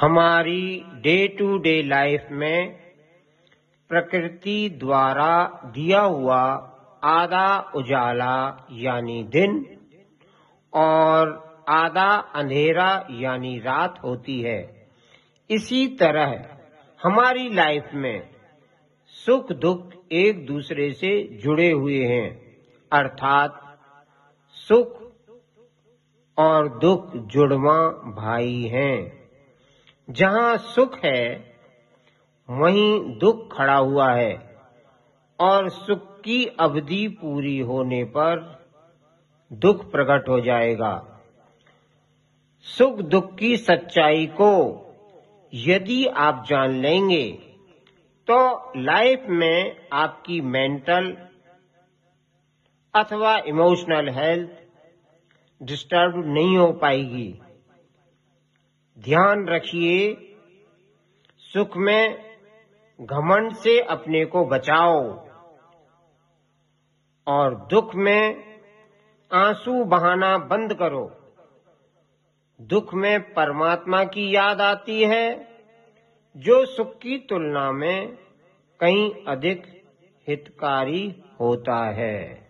हमारी day to day life में प्रकृति द्वारा दिया हुआ आधा उजाला यानी दिन और आधा अंधेरा यानी रात होती है। इसी तरह हमारी लाइफ में सुख दुख एक दूसरे से जुड़े हुए हैं। अर्थात सुख और दुख जुड़वा भाई हैं। जहाँ सुख है, वहीं दुख खड़ा हुआ है। और सुख की अवधि पूरी होने पर दुख प्रकट हो जाएगा। सुख दुख की सच्चाई को यदि आप जान लेंगे तो लाइफ में आपकी मेंटल अथवा इमोशनल हेल्थ डिस्टर्ब नहीं हो पाएगी। ध्यान रखिए, सुख में घमंड से अपने को बचाओ और दुख में आँसू बहाना बंद करो। दुख में परमात्मा की याद आती है, जो सुख की तुलना में कहीं अधिक हितकारी होता है।